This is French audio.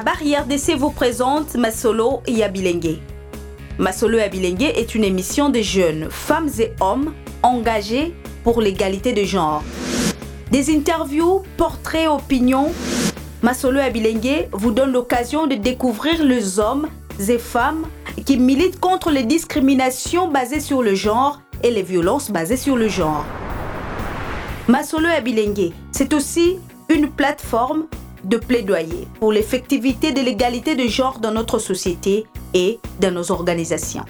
Barrière d'essai vous présente Masolo Yabilengue. Masolo Yabilengue est une émission de jeunes, femmes et hommes engagés pour l'égalité de genre. Des interviews, portraits, opinions. Masolo Yabilengue vous donne l'occasion de découvrir les hommes et femmes qui militent contre les discriminations basées sur le genre et les violences basées sur le genre. Masolo Abilengue, c'est aussi une plateforme de plaidoyer pour l'effectivité de l'égalité de genre dans notre société et dans nos organisations.